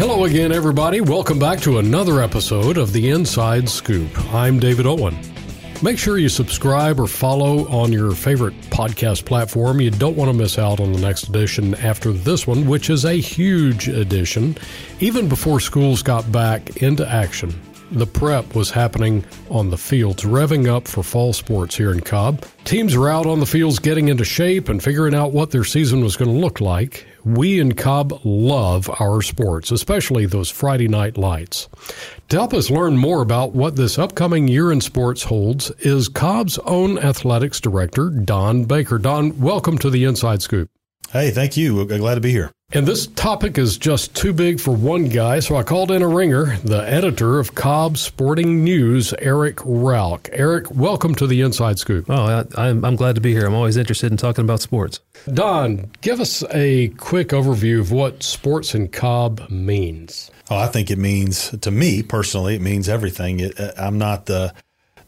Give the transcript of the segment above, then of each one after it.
Hello again, everybody. Welcome back to another episode of The Inside Scoop. I'm David Owen. Make sure you subscribe or follow on your favorite podcast platform. You don't want to miss out on the next edition after this one, which is a huge edition, even before schools got back into action the prep was happening on the fields, revving up for fall sports here in Cobb. Teams are out on the fields getting into shape and figuring out what their season was going to look like. We in Cobb love our sports, especially those Friday night lights. To help us learn more about what this upcoming year in sports holds is Cobb's own athletics director, Don Baker. Don, welcome to the Inside Scoop. Hey, thank you. Glad to be here. And this topic is just too big for one guy, so I called in a ringer, the editor of Cobb Sporting News, Eric Rauch. Eric, welcome to the Inside Scoop. Oh, I, am I'm glad to be here. I'm always interested in talking about sports. Don, give us a quick overview of what sports in Cobb means. Oh, I think it means, to me personally, it means everything. It, uh, I'm not the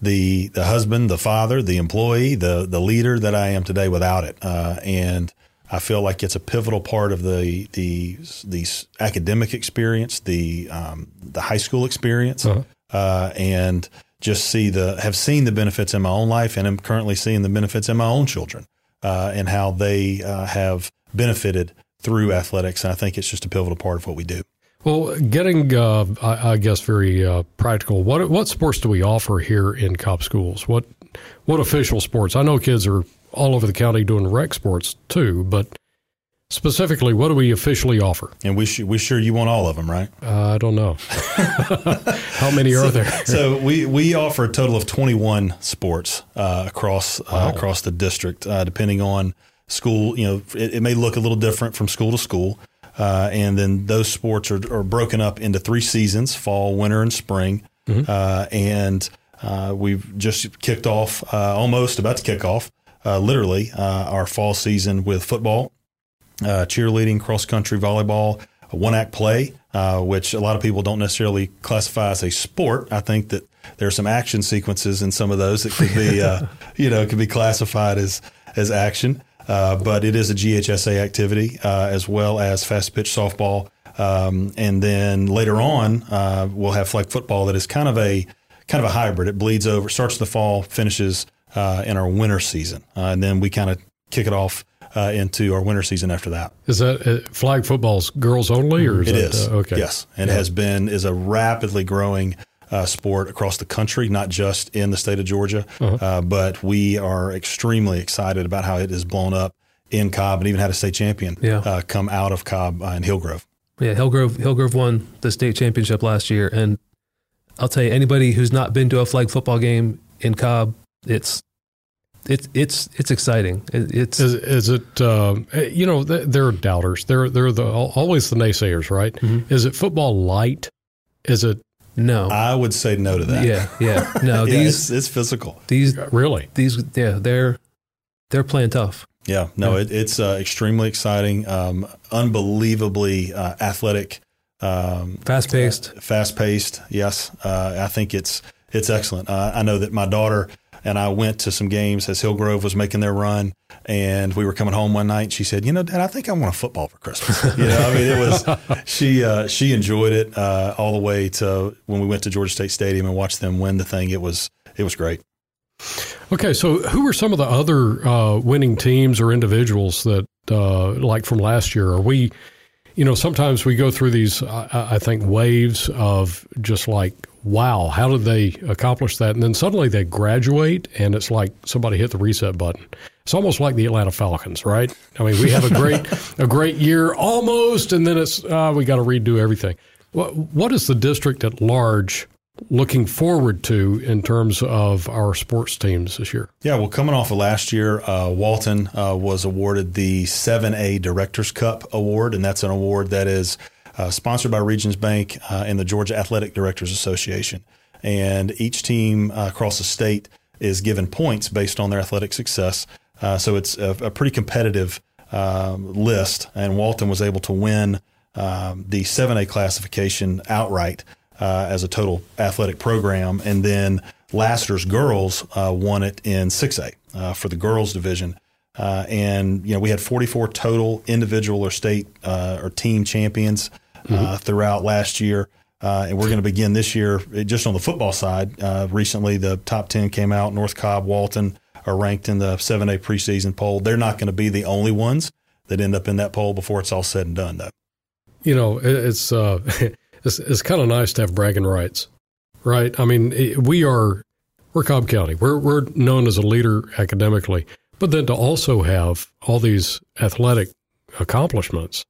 the the husband, the father, the employee, the the leader that I am today without it. Uh, and I feel like it's a pivotal part of the the the academic experience, the um, the high school experience, uh-huh. uh, and just see the have seen the benefits in my own life, and I'm currently seeing the benefits in my own children, uh, and how they uh, have benefited through athletics. And I think it's just a pivotal part of what we do. Well, getting, uh, I, I, guess, very uh, practical. What what sports do we offer here in Cobb schools? What what official sports? I know kids are all over the county doing rec sports too, but specifically, what do we officially offer? And we sh- we sure you want all of them, right? Uh, I don't know. How many are there? so we, we offer a total of 21 sports uh, across uh, across the district, uh, depending on school. You know, it, it, may look a little different from school to school. Uh, and then those sports are, are, broken up into three seasons: fall, winter, and spring. Mm-hmm. Uh, and we've just kicked off, almost about to kick off uh, literally uh, our fall season with football, uh, cheerleading, cross country, volleyball, one act play, uh, which a lot of people don't necessarily classify as a sport. I think that there are some action sequences in some of those that could be, uh, you know, could be classified as as action. Uh, but it is a GHSA activity as well as fast pitch softball. Um, and then later on, we'll have flag football that is kind of a kind of a hybrid. It bleeds over, starts in the fall, finishes uh, in our winter season, uh, and then we kind of kick it off uh, into our winter season after that. Is that uh, flag football's girls only, or is it that, is? Uh, okay, yes, and yeah. has been is a rapidly growing. Uh, sport across the country, not just in the state of Georgia, uh-huh. but we are extremely excited about how it has blown up in Cobb and even had a state champion yeah. come out of Cobb and Hillgrove. Yeah, Hillgrove Hillgrove won the state championship last year, and I'll tell you, anybody who's not been to a flag football game in Cobb it's it's it's it's exciting. it's is, is it uh, you know there are doubters. They're they're the always the naysayers, right? Mm-hmm. Is it football light? Is it no? I would say no to that. Yeah, yeah. No, yeah, these it's, it's, physical. These really these yeah they're they're playing tough. Yeah, no, yeah. It, it's uh, extremely exciting, um, unbelievably uh, athletic, um, fast paced, uh, fast paced. Yes, uh, I think it's it's excellent. Uh, I know that my daughter and I went to some games as Hillgrove was making their run. And we were coming home one night. And she said, "You know, Dad, I think I want a football for Christmas." You know, I mean, it was she uh, she enjoyed it uh, all the way to when we went to Georgia State Stadium and watched them win the thing. It was it was great. Okay, so who were some of the other uh, winning teams or individuals that, uh, like from last year, are we? You know, sometimes we go through these, I, I think, waves of just like wow, how did they accomplish that? And then suddenly they graduate, and it's like somebody hit the reset button. It's almost like the Atlanta Falcons, right? I mean, we have a great a great year almost, and then it's uh, we got to redo everything. What what is the district at large looking forward to in terms of our sports teams this year? Yeah, well, coming off of last year, uh, Walton uh, was awarded the 7A Directors Cup Award, and that's an award that is sponsored by Regions Bank uh, and the Georgia Athletic Directors Association. And each team uh, across the state is given points based on their athletic success. Uh, so it's a, a pretty competitive um, list. And Walton was able to win um, the 7A classification outright uh, as a total athletic program. And then Lassiter's girls uh, won it in 6A for the girls division. Uh, and you know we had 44 total individual or state uh, or team champions mm-hmm. throughout last year. Uh, and we're going to begin this year just on the football side. Uh, recently, the top 10 came out. North Cobb, Walton are ranked in the 7A preseason poll. They're not going to be the only ones that end up in that poll before it's all said and done, though. You know, it's, uh, it's, it's kind of nice to have bragging rights, right? I mean, we are, we're Cobb County. We're, we're known as a leader academically, but then to also have all these athletic accomplishments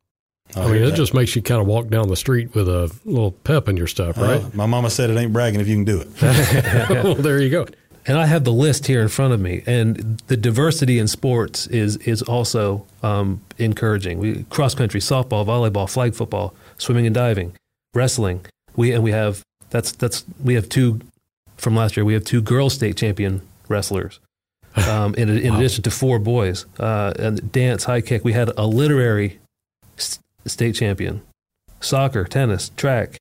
I, mean, it that. just makes you kind of walk down the street with a little pep in your stuff, right? Uh, my mama said it ain't bragging if you can do it. well, there you go. And I have the list here in front of me, and the diversity in sports is is also um, encouraging. We cross country, softball, volleyball, flag football, swimming and diving, wrestling. We and we have that's that's we have two from last year. We have two girls state champion wrestlers. Um, in, in wow. addition to four boys, uh, and dance, high kick. We had a literary state champion, soccer, tennis, track,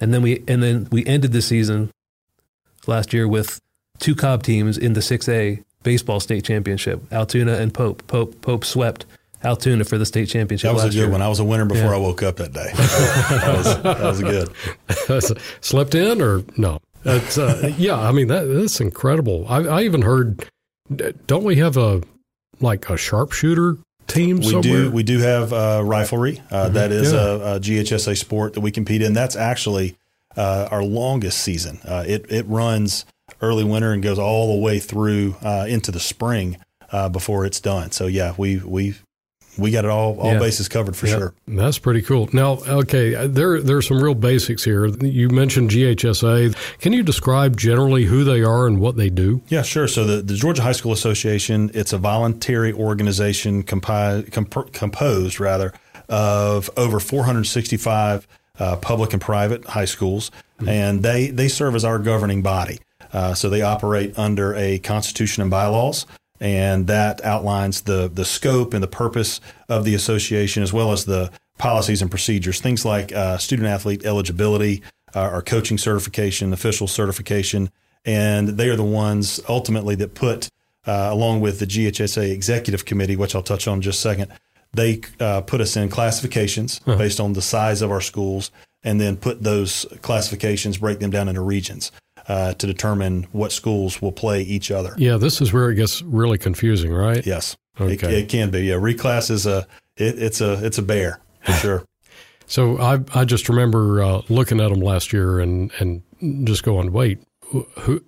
and then we and then we ended the season last year with two Cobb teams in the 6A baseball state championship, Allatoona and Pope. Pope Pope swept Allatoona for the state championship. That was a good year. one. I was a winner before yeah. I woke up that day. that, was, that was good. Slept in or no? That's, uh, yeah, I mean that, that's incredible. I, I even heard. Don't we have a like a sharpshooter team? We somewhere? do. We do have uh, riflery. Uh, mm-hmm. that is yeah. a, a, GHSA sport that we compete in. That's actually uh, our longest season. Uh, it it runs early winter and goes all the way through uh, into the spring uh, before it's done. So yeah, we we we got it all all yeah. bases covered for sure. That's pretty cool. Now, okay, there there are some real basics here. You mentioned GHSA. Can you describe generally who they are and what they do? Yeah, sure. So the, the Georgia High School Association, it's a voluntary organization compi- comp- composed rather of over 465 uh, public and private high schools, mm-hmm. and they they serve as our governing body. Uh, so they operate under a constitution and bylaws and that outlines the the scope and the purpose of the association as well as the policies and procedures. Things like uh, student athlete eligibility, uh, or coaching certification, official certification, and they are the ones ultimately that put, uh, along with the GHSA executive committee, which I'll touch on in just a second. They uh, put us in classifications uh-huh. based on the size of our schools, and then put those classifications, break them down into regions uh, to determine what schools will play each other. Yeah, this is where it gets really confusing, right? Yes, okay. it, it can be. Yeah, reclass is a it, it's a it's a bear for sure. so I I just remember uh, looking at them last year and and just going, wait, who,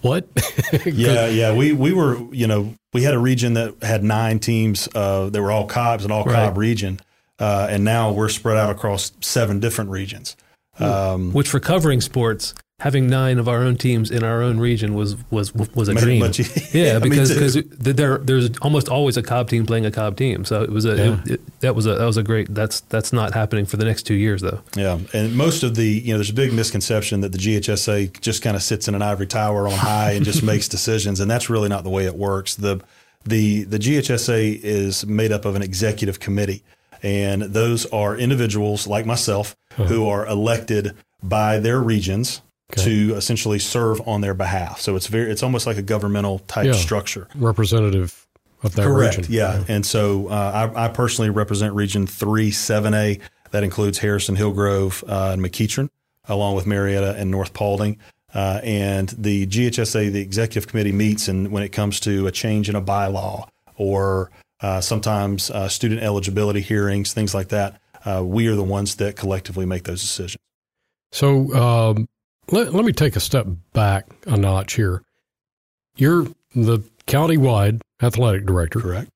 what? yeah, yeah. We we were you know we had a region that had nine teams. Uh, they were all Cobbs and all right. Cobb region, uh, and now we're spread out across seven different regions. Um, Which for covering sports having nine of our own teams in our own region was was was a dream. Much, yeah, because because there there's almost always a Cobb team playing a Cobb team, so it was a yeah. it, it, that was a that was a great. That's that's not happening for the next two years though. Yeah, and most of the you know there's a big misconception that the GHSA just kind of sits in an ivory tower on high and just makes decisions, and that's really not the way it works. the the The GHSA is made up of an executive committee, and those are individuals like myself uh-huh. who are elected by their regions okay. to essentially serve on their behalf. So it's very it's almost like a governmental type yeah. structure. Representative of that Correct, region. Yeah. yeah. And so uh, I, I, personally represent Region 3 7A. That includes Harrison, Hillgrove, uh, and McEachern, along with Marietta and North Paulding. Uh, and the GHSA, the executive committee meets, and when it comes to a change in a bylaw or uh, sometimes uh, student eligibility hearings, things like that, uh, we are the ones that collectively make those decisions. So, um, let, let me take a step back a notch here. You're the county-wide athletic director. Correct.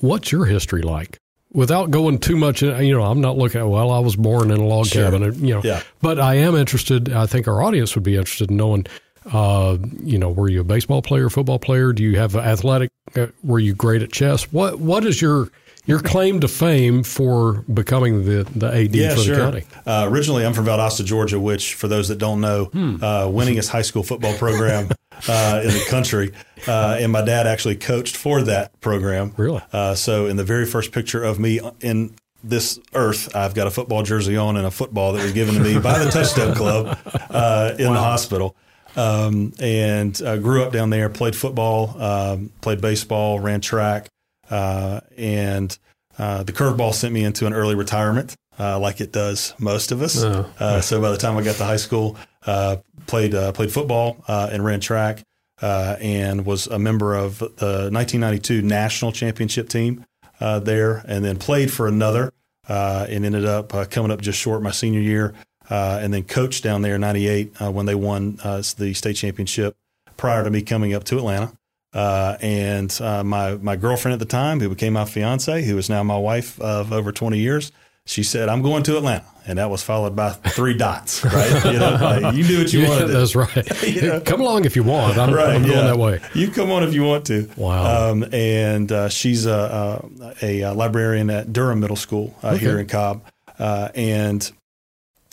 What's your history like? Without going too much, you know, I'm not looking at, well, I was born in a log sure. cabin, you know, yeah. but I am interested. I think our audience would be interested in knowing, uh, you know, were you a baseball player, football player? Do you have athletic? Uh, were you great at chess? What What is your your claim to fame for becoming the, the AD yeah, for sure. the county. Uh, originally, I'm from Valdosta, Georgia, which, for those that don't know, hmm. uh, winningest high school football program uh, in the country. Uh, and my dad actually coached for that program. Really? Uh, so, in the very first picture of me in this earth, I've got a football jersey on and a football that was given to me by the Touchdown Club uh, in wow. the hospital. Um, and grew up down there, played football, um, played baseball, ran track. Uh, and uh, the curveball sent me into an early retirement. uh, like it does most of us. Oh. Uh, so by the time I got to high school, uh, played uh, played football uh, and ran track, uh, and was a member of the 1992 national championship team uh, there, and then played for another, uh, and ended up uh, coming up just short my senior year, uh, and then coached down there in '98 uh, when they won uh, the state championship. Prior to me coming up to Atlanta, uh, and uh, my my girlfriend at the time, who became my fiance, who is now my wife of over 20 years, she said, "I'm going to Atlanta," and that was followed by three dots. Right? You know, like, you do what you Yeah, want to do. that's right. You know? Come along if you want. I'm, Right, I'm going yeah. that way. You come on if you want to. Wow. Um, and uh, she's a, a, a librarian at Durham Middle School uh, here in Cobb, uh, and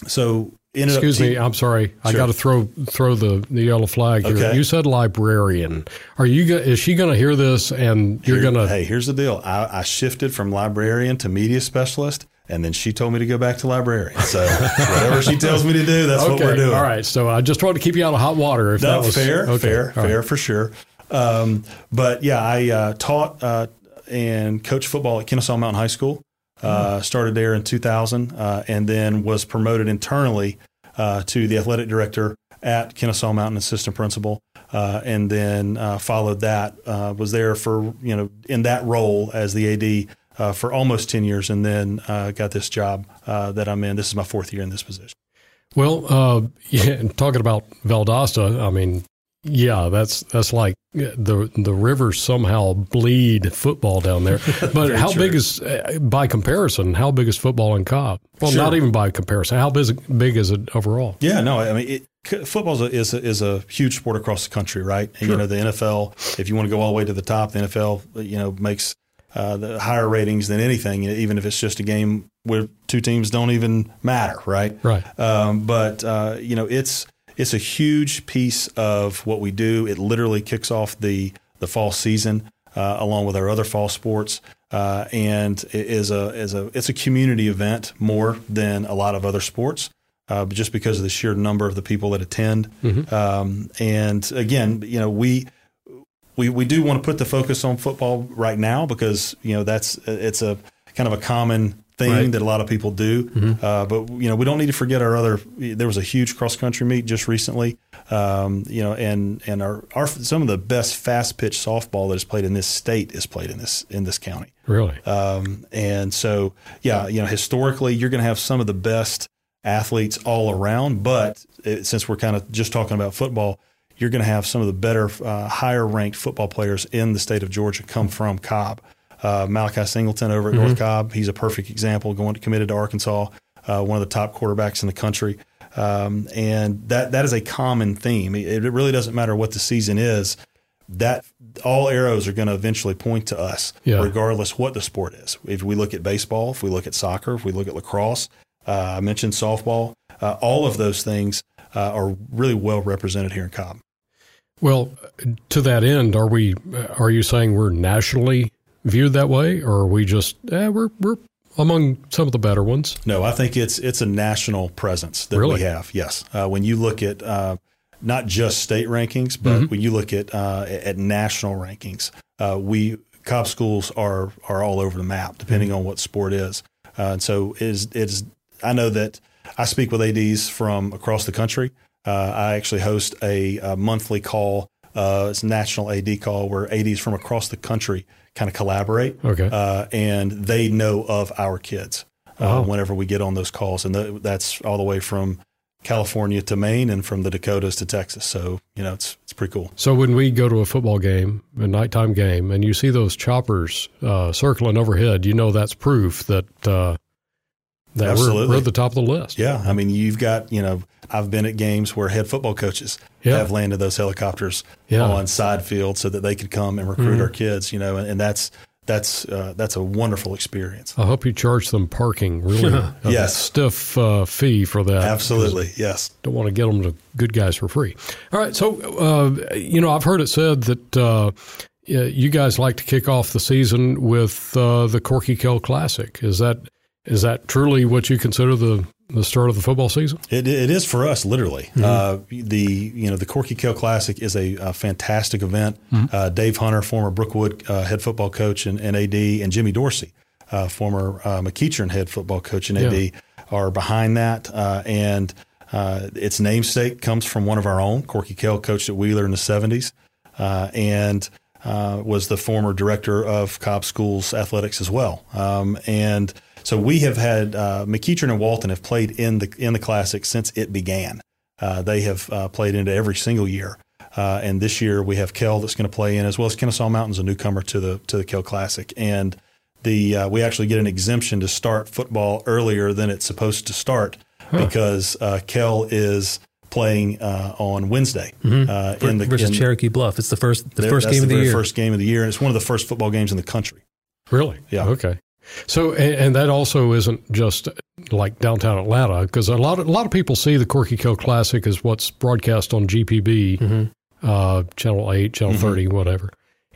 so Excuse up me, I'm sorry. I got to throw throw the, the yellow flag here. Okay. You said librarian. Are you? go- Is she going to hear this? And you're going to? Hey, here's the deal. I, I shifted from librarian to media specialist, and then she told me to go back to librarian. So whatever she tells me to do, that's what we're doing. All right. So I just wanted to keep you out of hot water. If No, that was fair, okay. fair, All right. fair for sure. Um, but yeah, I uh, taught uh, and coached football at Kennesaw Mountain High School. Uh, started there in 2000, uh, and then was promoted internally uh, to the athletic director at Kennesaw Mountain, assistant principal, uh, and then uh, followed that. Uh, was there for you know in that role as the AD for almost 10 years, and then got this job that I'm in. This is my fourth year in this position. Well, yeah, talking about Valdosta, I mean, yeah, that's that's like the the rivers somehow bleed football down there. But how true. big is, uh, by comparison, how big is football in Cobb? Well, Sure. not even by comparison. How big, big is it overall? Yeah, no, I mean, it, football is a, is a, is a huge sport across the country, right? And, You know, the NFL, if you want to go all the way to the top, the NFL, you know, makes uh, the higher ratings than anything, even if it's just a game where two teams don't even matter, right? Right. Um, but uh, you know, it's it's a huge piece of what we do. It literally kicks off the the fall season uh, along with our other fall sports, uh, and it is a is a it's a community event more than a lot of other sports. Uh, just because of the sheer number of the people that attend, um, and again, you know, we we we do want to put the focus on football right now because you know that's it's a kind of a common thing Right. that a lot of people do. Uh, but you know, we don't need to forget our other. There was a huge cross country meet just recently. Um, you know, and and our, our some of the best fast pitch softball that is played in this state is played in this in this county. Really? Um, and so, yeah, you know, historically, you're going to have some of the best athletes all around. But it, since we're kind of just talking about football, you're going to have some of the better, uh, higher ranked football players in the state of Georgia come from Cobb. Uh, Malachi Singleton over at North Cobb, he's a perfect example, going to committed to Arkansas, uh, one of the top quarterbacks in the country. Um, and that that is a common theme. It, it really doesn't matter what the season is. That all arrows are going to eventually point to us, Yeah. regardless what the sport is. If we look at baseball, if we look at soccer, if we look at lacrosse, uh, I mentioned softball. Uh, all of those things uh, are really well represented here in Cobb. Well, to that end, are we? Are you saying we're nationally viewed that way, or are we just? Eh, we're we're among some of the better ones. No, I think it's it's a national presence that Really? we have. Yes, uh, when you look at uh, not just state rankings, but when you look at uh, at national rankings, uh, we Cobb schools are are all over the map, depending on what sport is. Uh, and so is it's. I know that I speak with ads from across the country. Uh, I actually host a, a monthly call. Uh, it's a national AD call where ads from across the country kind of collaborate Okay. uh, and they know of our kids uh, Oh. whenever we get on those calls, and th- that's all the way from California to Maine and from the Dakotas to Texas. So you know, it's it's pretty cool. So when we go to a football game, a nighttime game, and you see those choppers uh, circling overhead, you know that's proof that uh, that we're, Absolutely. we're at the top of the list. Yeah, I mean, you've got you know, I've been at games where head football coaches Yeah. have landed those helicopters Yeah. Mm-hmm. on side field so that they could come and recruit our kids. You know, and, and that's that's uh, that's a wonderful experience. I hope you charge them parking really a Yes. stiff uh, fee for that. Absolutely, yes. Don't want to get them to good guys for free. All right, so uh, you know I've heard it said that uh, you guys like to kick off the season with uh, the Corky Kell Classic. Is that is that truly what you consider the the start of the football season? It, it is for us, literally. Uh, the you know the Corky Kell Classic is a, a fantastic event. Uh, Dave Hunter, former Brookwood uh, head football coach and, and AD, and Jimmy Dorsey, uh, former uh, McEachern head football coach and AD, yeah. are behind that. Uh, and uh, its namesake comes from one of our own. Corky Kell coached at Wheeler in the 70s uh, and was the former director of Cobb Schools athletics as well. Um, and so we have had McEachern and Walton have played in the in the classic since it began. they have played into every single year. Uh, and this year we have Kell that's going to play in, as well as Kennesaw Mountain's a newcomer to the to the Kell Classic. And the uh, we actually get an exemption to start football earlier than it's supposed to start huh. because uh, Kell is playing uh, on Wednesday mm-hmm. uh, in the versus in, Cherokee Bluff. It's the first the first game the of the year. First game of the year, and it's one of the first football games in the country. Really? Yeah. Okay. So, and, that also isn't just like downtown Atlanta, because a lot of a lot of people see the Corky Kell Classic as what's broadcast on GPB, mm-hmm. uh, Channel Eight, Channel mm-hmm. Thirty, whatever.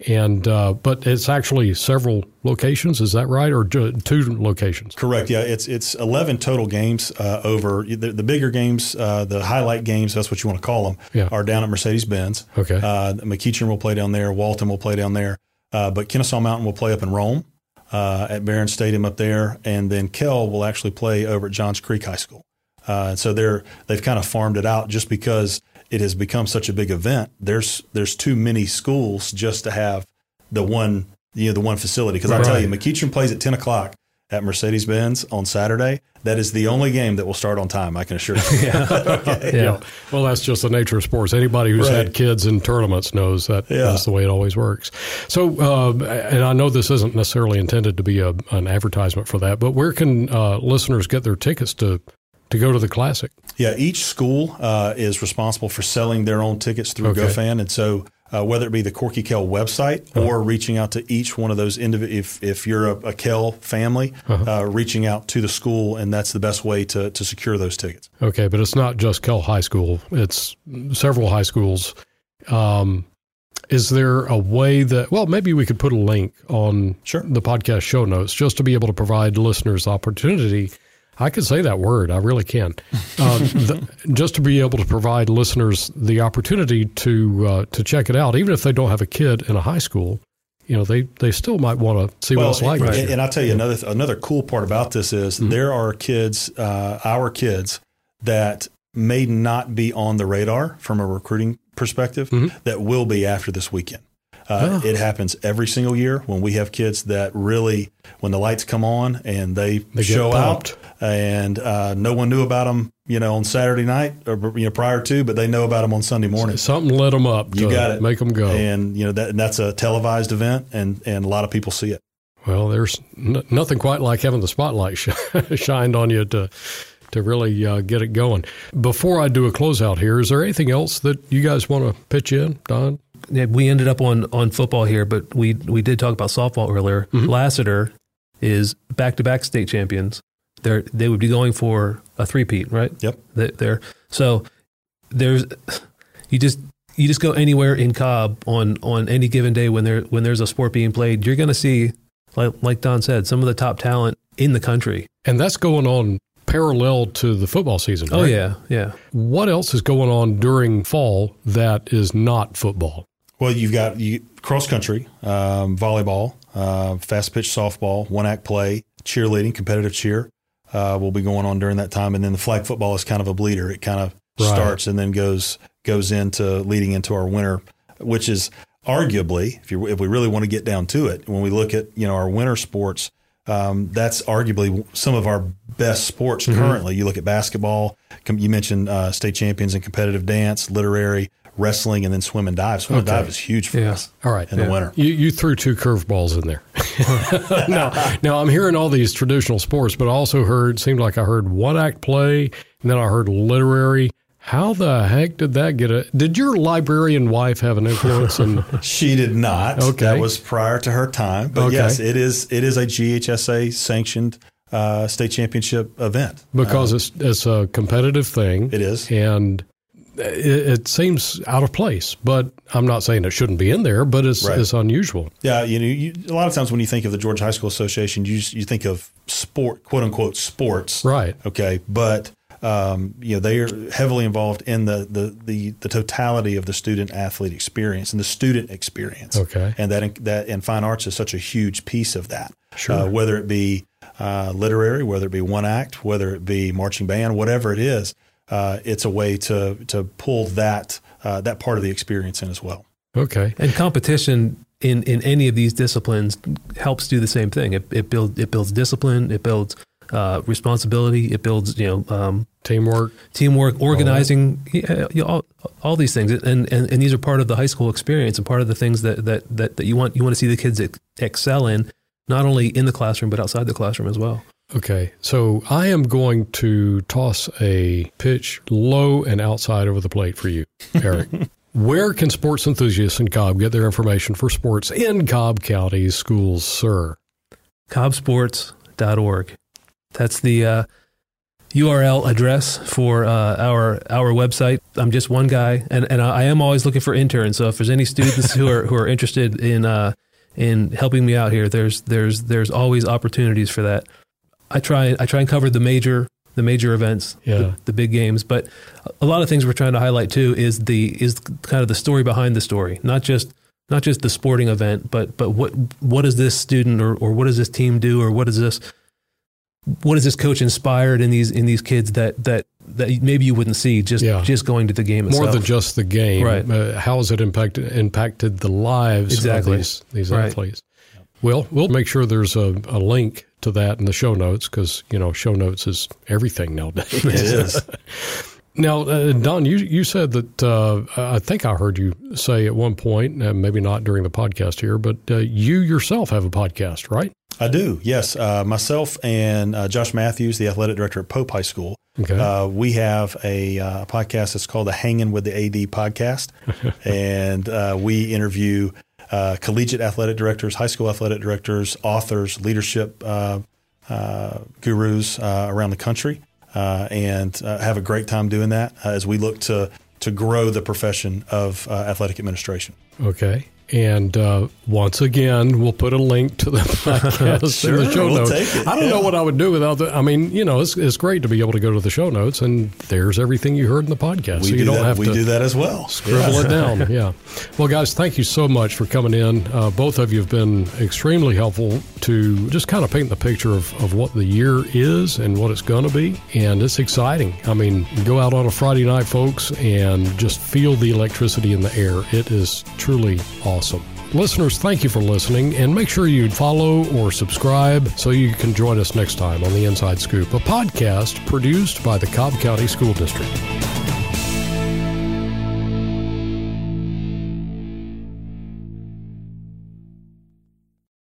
And uh, but it's actually several locations. Is that right, or two locations? Correct. Yeah, it's it's eleven total games uh, over the, the, bigger games, uh, the highlight games. That's what you want to call them. Yeah. are down at Mercedes Benz. Okay. Uh, McEachern will play down there. Walton will play down there. Uh, but Kennesaw Mountain will play up in Rome uh, at Barron Stadium up there, and then Kell will actually play over at Johns Creek High School. and so they're they've kind of farmed it out just because it has become such a big event. There's there's too many schools just to have the one you know the one facility. Because right. I tell you, McEachern plays at ten o'clock at Mercedes Benz on Saturday. That is the only game that will start on time. I can assure you. yeah. okay. yeah. Well, that's just the nature of sports. Anybody who's right. had kids in tournaments knows that yeah. that's the way it always works. So, uh, and I know this isn't necessarily intended to be a, an advertisement for that, but where can uh, listeners get their tickets to to go to the classic? Yeah, each school uh, is responsible for selling their own tickets through okay. GoFan, and so uh, whether it be the Corky Kell website uh-huh. or reaching out to each one of those individuals. If, if you're a, a Kell family, uh-huh. uh, reaching out to the school, and that's the best way to, to secure those tickets. Okay, but it's not just Kell High School, it's several high schools. Um, is there a way that, well, maybe we could put a link on sure. the podcast show notes just to be able to provide listeners opportunity I can say that word. I really can. Uh, the, just to be able to provide listeners the opportunity to uh, to check it out, even if they don't have a kid in a high school, you know, they, they still might want to see well, what it's like. And, and I'll tell you yeah. another another cool part about this is mm-hmm. there are kids, uh, our kids, that may not be on the radar from a recruiting perspective mm-hmm. that will be after this weekend. Uh, oh. It happens every single year when we have kids that really, when the lights come on and they, they show out, and uh, no one knew about them, you know, on Saturday night or you know prior to, but they know about them on Sunday morning. Something lit them up. You got it. Make them go. And you know that and that's a televised event, and and a lot of people see it. Well, there's n- nothing quite like having the spotlight sh- shined on you to to really uh, get it going. Before I do a closeout here, is there anything else that you guys want to pitch in, Don? Yeah, we ended up on, on football here, but we we did talk about softball earlier. Mm-hmm. Lassiter is back to back state champions they they would be going for a three-peat, right? Yep. There. So there's you just you just go anywhere in Cobb on on any given day when there when there's a sport being played, you're going to see like like Don said, some of the top talent in the country. And that's going on parallel to the football season. Oh, right? Oh yeah, yeah. What else is going on during fall that is not football? Well, you've got you, cross country, um, volleyball, uh, fast pitch softball, one act play, cheerleading, competitive cheer uh, will be going on during that time. And then the flag football is kind of a bleeder. It kind of right. starts and then goes goes into leading into our winter, which is arguably, if you if we really want to get down to it, when we look at you know our winter sports, um, that's arguably some of our best sports mm-hmm. currently. You look at basketball. You mentioned uh, state champions in competitive dance, literary, wrestling, and then swim and dive. Swim okay. and dive is huge for yeah. us. All right, in yeah. the winter. You, you threw two curveballs in there. now, now I'm hearing all these traditional sports, but I also heard seemed like I heard one act play, and then I heard literary. How the heck did that get a? Did your librarian wife have an influence? In, she did not. Okay, that was prior to her time. But okay. yes, it is. It is a GHSA sanctioned uh, state championship event because um, it's it's a competitive thing. It is, and it, it, seems out of place, but I'm not saying it shouldn't be in there, but it's, right. it's unusual. Yeah, you know, you, a lot of times when you think of the Georgia High School Association, you you think of sport, quote unquote, sports, right? Okay, but um, you know, they are heavily involved in the, the, the, the, totality of the student athlete experience and the student experience. Okay. And that, that, and fine arts is such a huge piece of that. Sure. Uh, whether it be uh, literary, whether it be one act, whether it be marching band, whatever it is, uh, it's a way to, to pull that, uh, that part of the experience in as well. Okay. And competition in, in any of these disciplines helps do the same thing. It, it builds it builds discipline. It builds uh, responsibility. It builds you know um, teamwork, teamwork, organizing, yeah, you know, all, all these things, and, and and these are part of the high school experience and part of the things that that that, that you want you want to see the kids excel in, not only in the classroom but outside the classroom as well. Okay, so I am going to toss a pitch low and outside over the plate for you, Eric. Where can sports enthusiasts in Cobb get their information for sports in Cobb County schools, sir? CobbSports.org. That's the uh, URL address for uh, our our website. I'm just one guy, and, and I am always looking for interns. So if there's any students who are who are interested in uh, in helping me out here, there's there's there's always opportunities for that. I try I try and cover the major the major events, yeah. the, the, big games. But a lot of things we're trying to highlight too is the is kind of the story behind the story, not just not just the sporting event, but but what what does this student or, or what does this team do, or what does this what is this coach inspired in these in these kids that that that maybe you wouldn't see just yeah. just going to the game more than just the game right uh, how has it impacted impacted the lives exactly. of these these right. athletes well we'll make sure there's a, a link to that in the show notes because you know show notes is everything nowadays it is now uh, don you you said that uh, i think i heard you say at one point uh, maybe not during the podcast here but uh, you yourself have a podcast right I do, yes. Uh, myself and uh, Josh Matthews, the athletic director at Pope High School, okay. uh, we have a uh, podcast that's called the Hanging with the AD podcast. and uh, we interview uh, collegiate athletic directors, high school athletic directors, authors, leadership uh, uh, gurus uh, around the country, and have a great time doing that as we look to, to grow the profession of athletic administration. Okay. And uh, once again, we'll put a link to the podcast sure, in the show we'll notes. I don't yeah. know what I would do without the. I mean, you know, it's, it's great to be able to go to the show notes and there's everything you heard in the podcast. We so you do don't that, have we to do that as well. Scribble yeah. it down. Yeah. Well, guys, thank you so much for coming in. Uh, both of you have been extremely helpful to just kind of paint the picture of, of what the year is and what it's going to be. And it's exciting. I mean, go out on a Friday night, folks, and just feel the electricity in the air. It is truly awesome. Listeners, thank you for listening, and make sure you follow or subscribe so you can join us next time on The Inside Scoop, a podcast produced by the Cobb County School District.